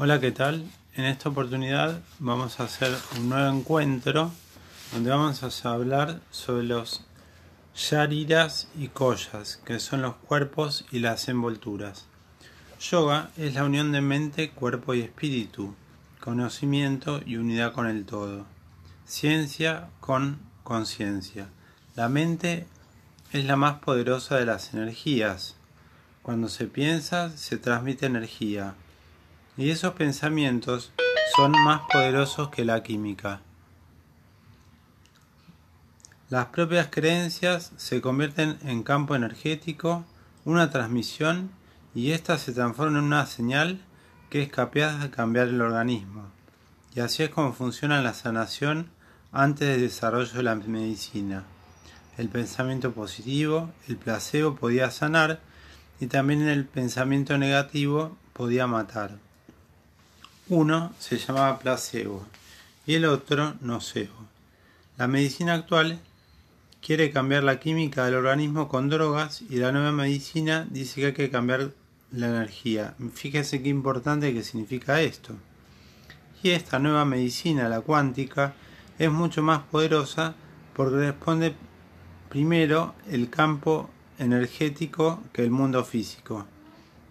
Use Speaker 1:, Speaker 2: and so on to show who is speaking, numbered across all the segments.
Speaker 1: Hola, ¿qué tal? En esta oportunidad vamos a hacer un nuevo encuentro donde vamos a hablar sobre los yariras y koyas, que son los cuerpos y las envolturas. Yoga es la unión de mente, cuerpo y espíritu, conocimiento y unidad con el todo, ciencia con conciencia. La mente es la más poderosa de las energías. Cuando se piensa, se transmite energía y esos pensamientos son más poderosos que la química. Las propias creencias se convierten en campo energético, una transmisión, y ésta se transforma en una señal que es capaz de cambiar el organismo. Y así es como funciona la sanación antes del desarrollo de la medicina. El pensamiento positivo, el placebo podía sanar y también el pensamiento negativo podía matar. Uno se llamaba placebo y el otro nocebo. La medicina actual quiere cambiar la química del organismo con drogas y la nueva medicina dice que hay que cambiar la energía. Fíjese qué importante que significa esto. Y esta nueva medicina, la cuántica, es mucho más poderosa porque responde primero el campo energético que el mundo físico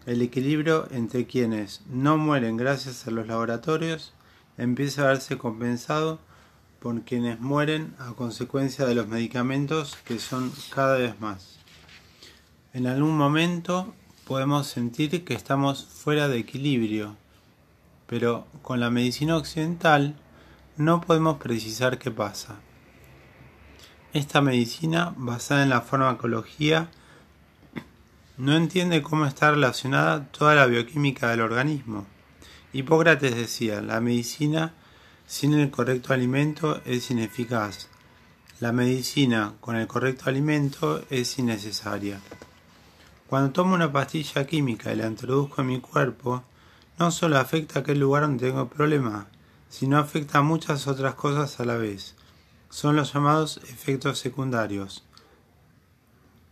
Speaker 1: el equilibrio entre quienes no mueren gracias a los laboratorios empieza a verse compensado por quienes mueren a consecuencia de los medicamentos que son cada vez más. En algún momento podemos sentir que estamos fuera de equilibrio, pero con la medicina occidental no podemos precisar qué pasa. Esta medicina, basada en la farmacología, no entiende cómo está relacionada toda la bioquímica del organismo. Hipócrates decía, la medicina sin el correcto alimento es ineficaz. La medicina con el correcto alimento es innecesaria. Cuando tomo una pastilla química y la introduzco en mi cuerpo, no solo afecta a aquel lugar donde tengo problema, sino afecta a muchas otras cosas a la vez. Son los llamados efectos secundarios.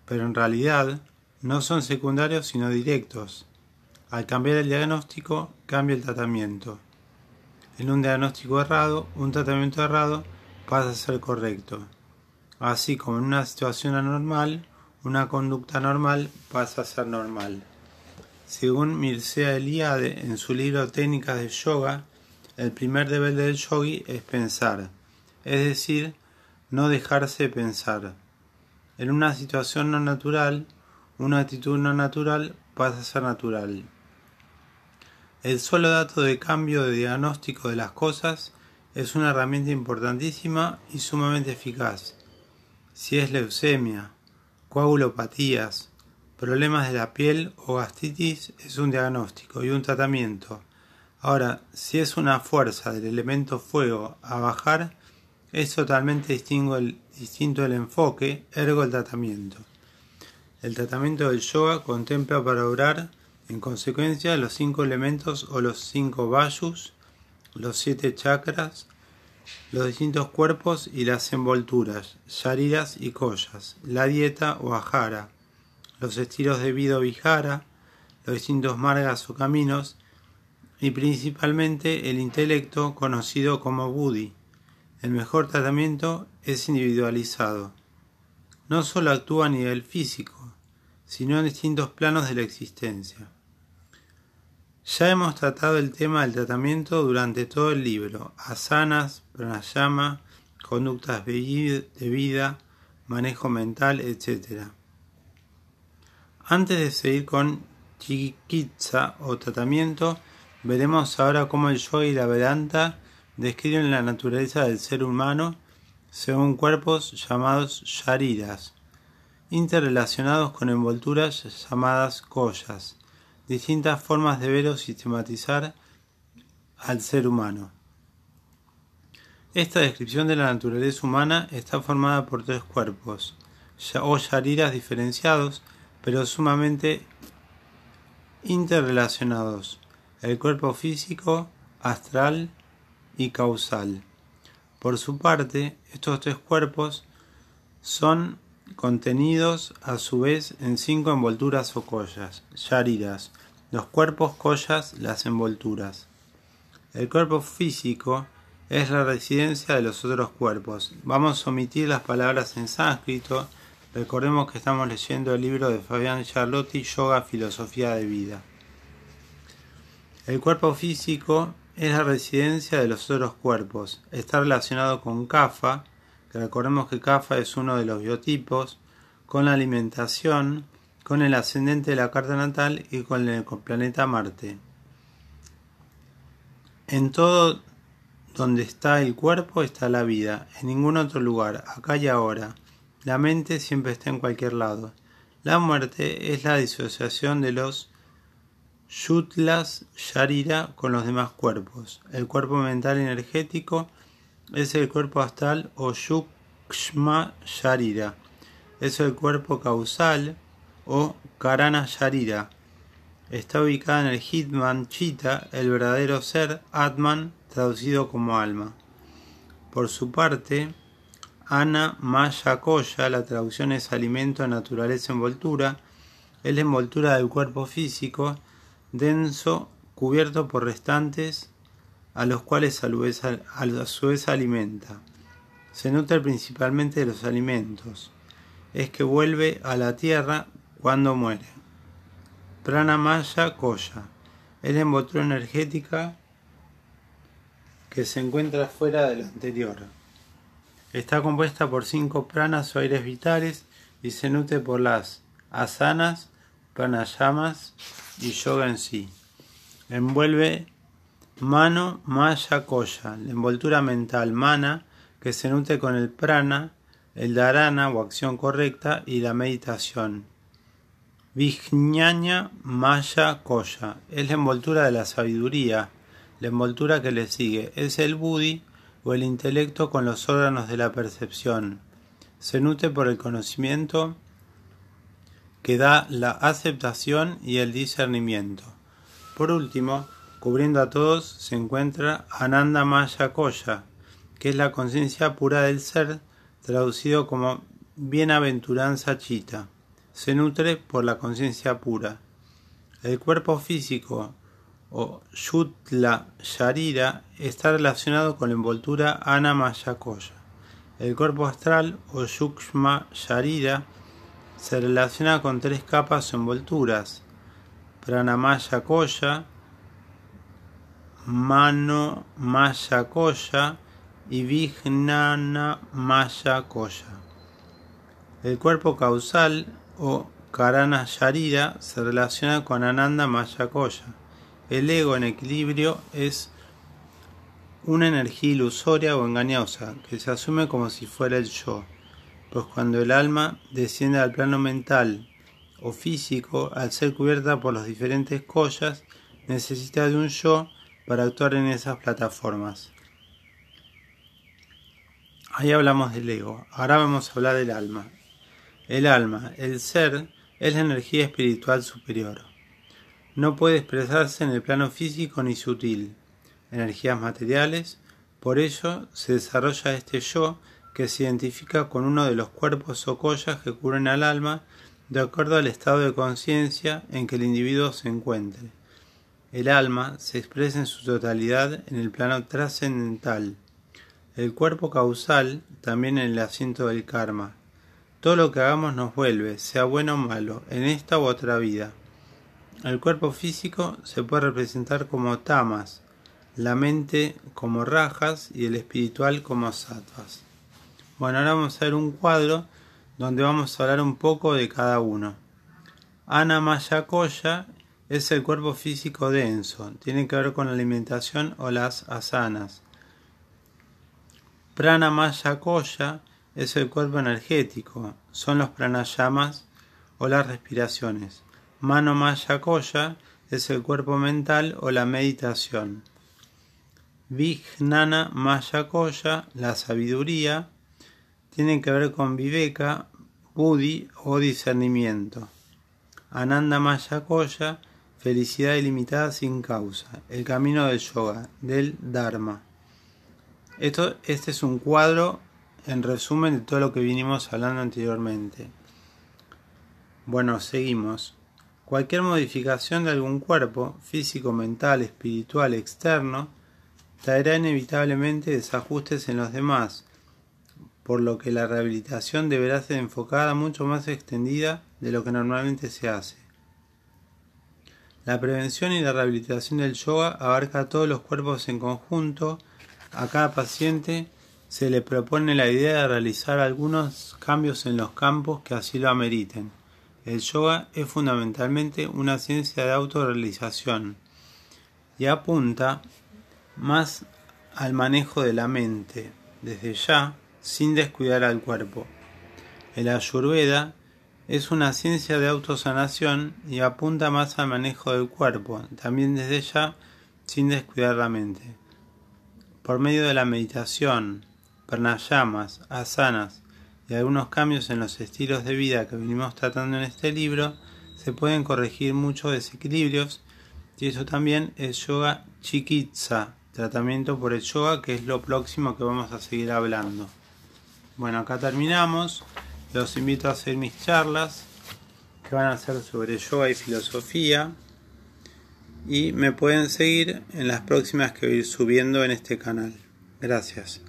Speaker 1: Pero en realidad, no son secundarios sino directos. Al cambiar el diagnóstico, cambia el tratamiento. En un diagnóstico errado, un tratamiento errado pasa a ser correcto. Así como en una situación anormal, una conducta normal pasa a ser normal. Según Mircea Eliade en su libro Técnicas de Yoga, el primer deber del yogi es pensar, es decir, no dejarse pensar. En una situación no natural, una actitud no natural pasa a ser natural. El solo dato de cambio de diagnóstico de las cosas es una herramienta importantísima y sumamente eficaz. Si es leucemia, coagulopatías, problemas de la piel o gastritis, es un diagnóstico y un tratamiento. Ahora, si es una fuerza del elemento fuego a bajar, es totalmente distinto el, distinto el enfoque, ergo el tratamiento. El tratamiento del yoga contempla para orar, en consecuencia, los cinco elementos o los cinco vayus, los siete chakras, los distintos cuerpos y las envolturas, yariras y koyas, la dieta o ajara, los estilos de vida o vijara, los distintos margas o caminos, y principalmente el intelecto conocido como buddhi. El mejor tratamiento es individualizado. No solo actúa a nivel físico, sino en distintos planos de la existencia. Ya hemos tratado el tema del tratamiento durante todo el libro, asanas, pranayama, conductas de vida, manejo mental, etc. Antes de seguir con chikitsa o tratamiento, veremos ahora cómo el yoga y la Vedanta describen la naturaleza del ser humano según cuerpos llamados yaridas, interrelacionados con envolturas llamadas collas, distintas formas de ver o sistematizar al ser humano. Esta descripción de la naturaleza humana está formada por tres cuerpos, o yariras diferenciados, pero sumamente interrelacionados, el cuerpo físico, astral y causal. Por su parte, estos tres cuerpos son contenidos a su vez en cinco envolturas o collas, yaridas, los cuerpos, collas, las envolturas. El cuerpo físico es la residencia de los otros cuerpos. Vamos a omitir las palabras en sánscrito. Recordemos que estamos leyendo el libro de Fabián Charlotti, Yoga, Filosofía de Vida. El cuerpo físico es la residencia de los otros cuerpos. Está relacionado con que recordemos que Kapha es uno de los biotipos, con la alimentación, con el ascendente de la carta natal y con el planeta Marte. En todo donde está el cuerpo está la vida, en ningún otro lugar, acá y ahora. La mente siempre está en cualquier lado. La muerte es la disociación de los Yutlas Sharira con los demás cuerpos. El cuerpo mental energético es el cuerpo astral o Yukshma Sharira. Es el cuerpo causal o Karana Sharira. Está ubicada en el Hitman Chita, el verdadero ser, Atman, traducido como alma. Por su parte, Ana Maya Koya, la traducción es alimento, naturaleza, envoltura, es la envoltura del cuerpo físico, denso, cubierto por restantes, a los cuales a, su vez alimenta. Se nutre principalmente de los alimentos. Es que vuelve a la tierra cuando muere. Pranamaya Koya es la envoltura energética que se encuentra fuera de lo anterior. Está compuesta por cinco pranas o aires vitales y se nutre por las asanas, pranayamas y yoga en sí. Envuelve mano, maya, koya, la envoltura mental mana que se nutre con el prana, el dharana o acción correcta y la meditación. Vijñaña Maya Koya es la envoltura de la sabiduría, la envoltura que le sigue es el buddhi o el intelecto con los órganos de la percepción. Se nutre por el conocimiento que da la aceptación y el discernimiento. Por último, cubriendo a todos, se encuentra Ananda Maya Koya, que es la conciencia pura del ser, traducido como bienaventuranza chita. Se nutre por la conciencia pura. El cuerpo físico o Yutla Sharira está relacionado con la envoltura Anamayakoya. El cuerpo astral o Yukshma Sharira se relaciona con tres capas o envolturas: Pranamaya Koya, Mano Maya Koya y Vijnana Maya Koya. El cuerpo causal o Karana Sharira se relaciona con Ananda Maya Koya el ego en equilibrio es una energía ilusoria o engañosa que se asume como si fuera el yo, pues cuando el alma desciende al plano mental o físico, al ser cubierta por las diferentes collas, necesita de un yo para actuar en esas plataformas. Ahí hablamos del ego, ahora vamos a hablar del alma. El alma, el ser, es la energía espiritual superior no puede expresarse en el plano físico ni sutil, energías materiales, por ello se desarrolla este yo que se identifica con uno de los cuerpos o collas que cubren al alma de acuerdo al estado de conciencia en que el individuo se encuentre. El alma se expresa en su totalidad en el plano trascendental. El cuerpo causal también en el asiento del karma. Todo lo que hagamos nos vuelve, sea bueno o malo, en esta u otra vida. El cuerpo físico se puede representar como tamas, la mente como rajas y el espiritual como sattvas. Bueno, ahora vamos a ver un cuadro donde vamos a hablar un poco de cada uno. Anamaya Koya es el cuerpo físico denso, tiene que ver con la alimentación o las asanas. Pranamaya Koya es el cuerpo energético, son los pranayamas o las respiraciones. Mano Maya Koya es el cuerpo mental o la meditación. Vijnana Maya Koya, la sabiduría, tiene que ver con Viveka, Buddhi o discernimiento. Ananda Maya Koya, felicidad ilimitada sin causa, el camino del yoga, del Dharma. Esto, este es un cuadro en resumen de todo lo que vinimos hablando anteriormente. Bueno, seguimos. Cualquier modificación de algún cuerpo, físico, mental, espiritual, externo, traerá inevitablemente desajustes en los demás, por lo que la rehabilitación deberá ser enfocada mucho más extendida de lo que normalmente se hace. La prevención y la rehabilitación del yoga abarca todos los cuerpos en conjunto. A cada paciente se le propone la idea de realizar algunos cambios en los campos que así lo ameriten. El yoga es fundamentalmente una ciencia de autorrealización y apunta más al manejo de la mente, desde ya, sin descuidar al cuerpo. El Ayurveda es una ciencia de autosanación y apunta más al manejo del cuerpo, también desde ya, sin descuidar la mente. Por medio de la meditación, pranayamas, asanas y algunos cambios en los estilos de vida que venimos tratando en este libro, se pueden corregir muchos desequilibrios y eso también es yoga chikitsa, tratamiento por el yoga, que es lo próximo que vamos a seguir hablando. Bueno, acá terminamos. Los invito a hacer mis charlas que van a ser sobre yoga y filosofía. Y me pueden seguir en las próximas que voy a ir subiendo en este canal. Gracias.